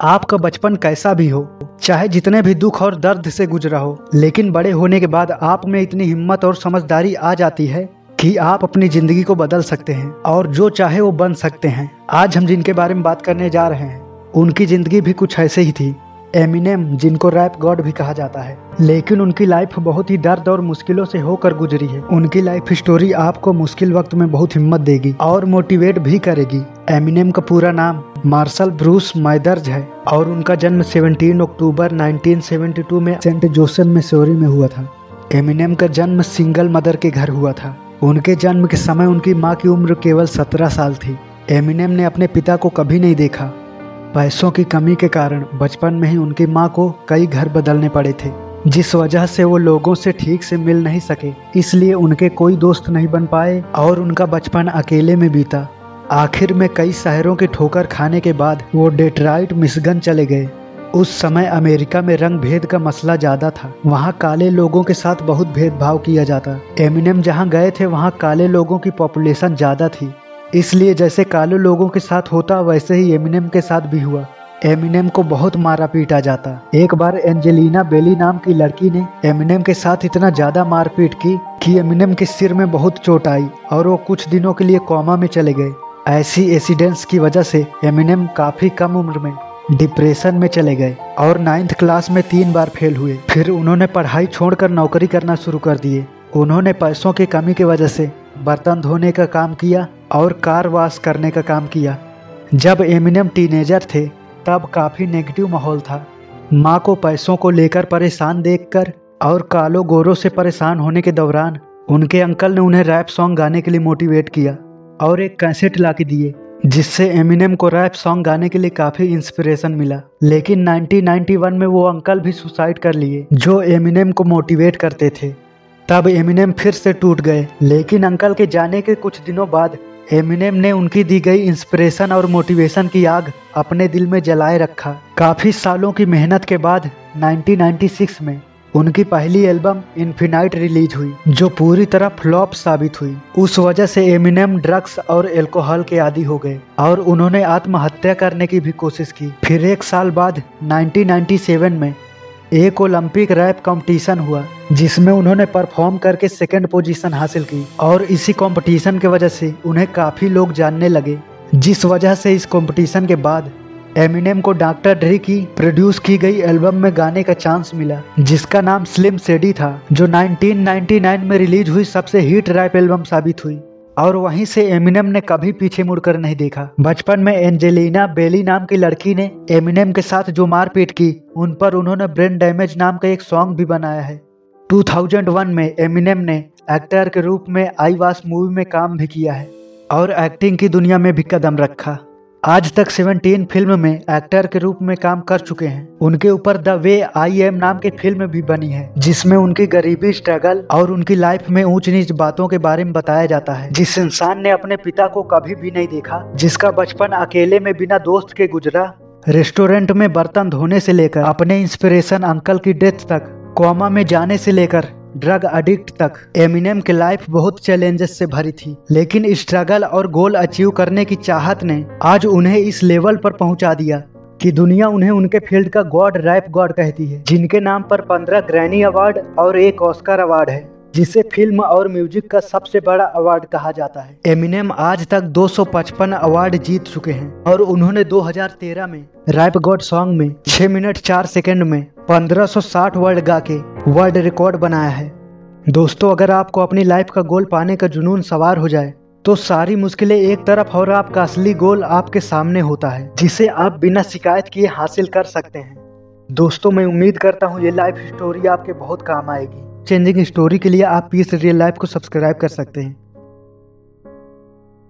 आपका बचपन कैसा भी हो, चाहे जितने भी दुख और दर्द से गुजरा हो, लेकिन बड़े होने के बाद आप में इतनी हिम्मत और समझदारी आ जाती है कि आप अपनी ज़िंदगी को बदल सकते हैं और जो चाहे वो बन सकते हैं। आज हम जिनके बारे में बात करने जा रहे हैं, उनकी ज़िंदगी भी कुछ ऐसे ही थी। एमिनेम जिनको रैप गॉड भी कहा जाता है। लेकिन उनकी लाइफ बहुत ही दर्द और मुश्किलों से होकर गुजरी है। उनकी लाइफ स्टोरी आपको मुश्किल वक्त में बहुत हिम्मत देगी और मोटिवेट भी करेगी। एमिनेम का पूरा नाम मार्शल ब्रूस मैदर्ज है और उनका जन्म 17 अक्टूबर 1972 में सेंट जोसेफ मिसोरी में हुआ था। एमिनेम का जन्म सिंगल मदर के घर हुआ था। उनके जन्म के समय उनकी माँ की उम्र केवल 17 साल थी। एमिनेम ने अपने पिता को कभी नहीं देखा। पैसों की कमी के कारण बचपन में ही उनकी माँ को कई घर बदलने पड़े थे। जिस वजह से वो लोगों से ठीक से मिल नहीं सके, इसलिए उनके कोई दोस्त नहीं बन पाए और उनका बचपन अकेले में बीता। आखिर में कई शहरों की ठोकर खाने के बाद वो डेट्राइट मिसगन चले गए। उस समय अमेरिका में रंग भेद का मसला ज़्यादा था। वहाँ काले लोगों के साथ बहुत भेदभाव किया जाता। एमिनेम जहाँ गए थे, वहाँ काले लोगों की पॉपुलेशन ज़्यादा थी। इसलिए जैसे काले लोगों के साथ होता, वैसे ही एमिनेम के साथ भी हुआ। एमिनेम को बहुत मारा पीटा जाता। एक बार एंजेलिना बेली नाम की लड़की ने एमिनेम के साथ इतना ज़्यादा मारपीट की कि एमिनेम के सिर में बहुत चोट आई और वो कुछ दिनों के लिए कोमा में चले गए। ऐसी एसिडेंट्स की वजह से एमिनेम काफ़ी कम उम्र में डिप्रेशन में चले गए और नाइन्थ क्लास में तीन बार फेल हुए। फिर उन्होंने पढ़ाई छोड़कर नौकरी करना शुरू कर दिए। उन्होंने पैसों की कमी की वजह से बर्तन धोने का काम किया और कार वाश करने का काम किया। जब एमिनेम टीनेजर थे, तब काफ़ी नेगेटिव माहौल था। माँ को पैसों को लेकर परेशान देखकर और कालो गोरों से परेशान होने के दौरान उनके अंकल ने उन्हें रैप सॉन्ग गाने के लिए मोटिवेट किया। और एक कैसेट ला के दिए, जिससे एमिनेम को रैप सॉन्ग गाने के लिए काफ़ी इंस्पिरेशन मिला। लेकिन 1991 में वो अंकल भी सुसाइड कर लिए, जो एमिनेम को मोटिवेट करते थे। तब एमिनेम फिर से टूट गए। लेकिन अंकल के जाने के कुछ दिनों बाद एमिनेम ने उनकी दी गई इंस्पिरेशन और मोटिवेशन की आग अपने दिल में जलाए रखा। काफ़ी सालों की मेहनत के बाद 1996 में उनकी पहली एल्बम इन्फिनाइट रिलीज़ हुई, जो पूरी तरह फ्लॉप साबित हुई। उस वजह से एमिनेम ड्रग्स और एल्कोहल के आदि हो गए, और उन्होंने आत्महत्या करने की भी कोशिश की। फिर एक साल बाद 1997 में, एक ओलंपिक रैप कंपटीशन हुआ, जिसमें उन्होंने परफॉर्म करके सेकंड पोजीशन हासिल की, और इसी कंपटीशन के वजह से उन्हें काफ़ी लोग जानने लगे, जिस वजह से इस कंपटीशन के बाद एमिनेम को डॉक्टर ड्री की प्रोड्यूस की गई एल्बम में गाने का चांस मिला, जिसका नाम स्लिम सेडी था, जो 1999 में रिलीज़ हुई सबसे हिट रैप एल्बम साबित हुई। और वहीं से एमिनेम ने कभी पीछे मुड़कर नहीं देखा। बचपन में एंजेलिना बेली नाम की लड़की ने एमिनेम के साथ जो मारपीट की, उन पर उन्होंने ब्रेन डैमेज नाम का एक सॉन्ग भी बनाया है। 2001 में एमिनेम ने एक्टर के रूप में आई वास मूवी में काम भी किया है, और एक्टिंग की दुनिया में भी कदम रखा। आज तक 17 फ़िल्म में एक्टर के रूप में काम कर चुके हैं। उनके ऊपर द वे आई एम नाम की फ़िल्म भी बनी है, जिसमें उनकी गरीबी, स्ट्रगल और उनकी लाइफ में ऊंच नीच बातों के बारे में बताया जाता है। जिस इंसान ने अपने पिता को कभी भी नहीं देखा, जिसका बचपन अकेले में बिना दोस्त के गुजरा, रेस्टोरेंट में बर्तन धोने से लेकर, अपने इंस्पिरेशन अंकल की डेथ तक, कोमा में जाने से लेकर ड्रग एडिक्ट तक। एमिनेम की लाइफ बहुत चैलेंजेस से भरी थी, लेकिन स्ट्रगल और गोल अचीव करने की चाहत ने आज उन्हें इस लेवल पर पहुँचा दिया कि दुनिया उन्हें उनके फ़ील्ड का गॉड रैप गॉड कहती है, जिनके नाम पर पंद्रह ग्रैनी अवार्ड और एक ऑस्कर अवार्ड है। जिसे फ़िल्म और म्यूज़िक का सबसे बड़ा अवार्ड कहा जाता है। एमिनेम आज तक 255 अवार्ड जीत चुके हैं और उन्होंने 2013 में रैप गॉड सॉन्ग में 6 मिनट 4 सेकंड में 1560 वर्ड गा के वर्ल्ड रिकॉर्ड बनाया है। दोस्तों, अगर आपको अपनी लाइफ का गोल पाने का जुनून सवार हो जाए तो सारी मुश्किलें एक तरफ़ और आपका असली गोल आपके सामने होता है, जिसे आप बिना शिकायत किए हासिल कर सकते हैं। दोस्तों, मैं उम्मीद करता हूँ ये लाइफ स्टोरी आपके बहुत काम आएगी। चेंजिंग स्टोरी के लिए आप पीस रियल लाइफ को सब्सक्राइब कर सकते हैं।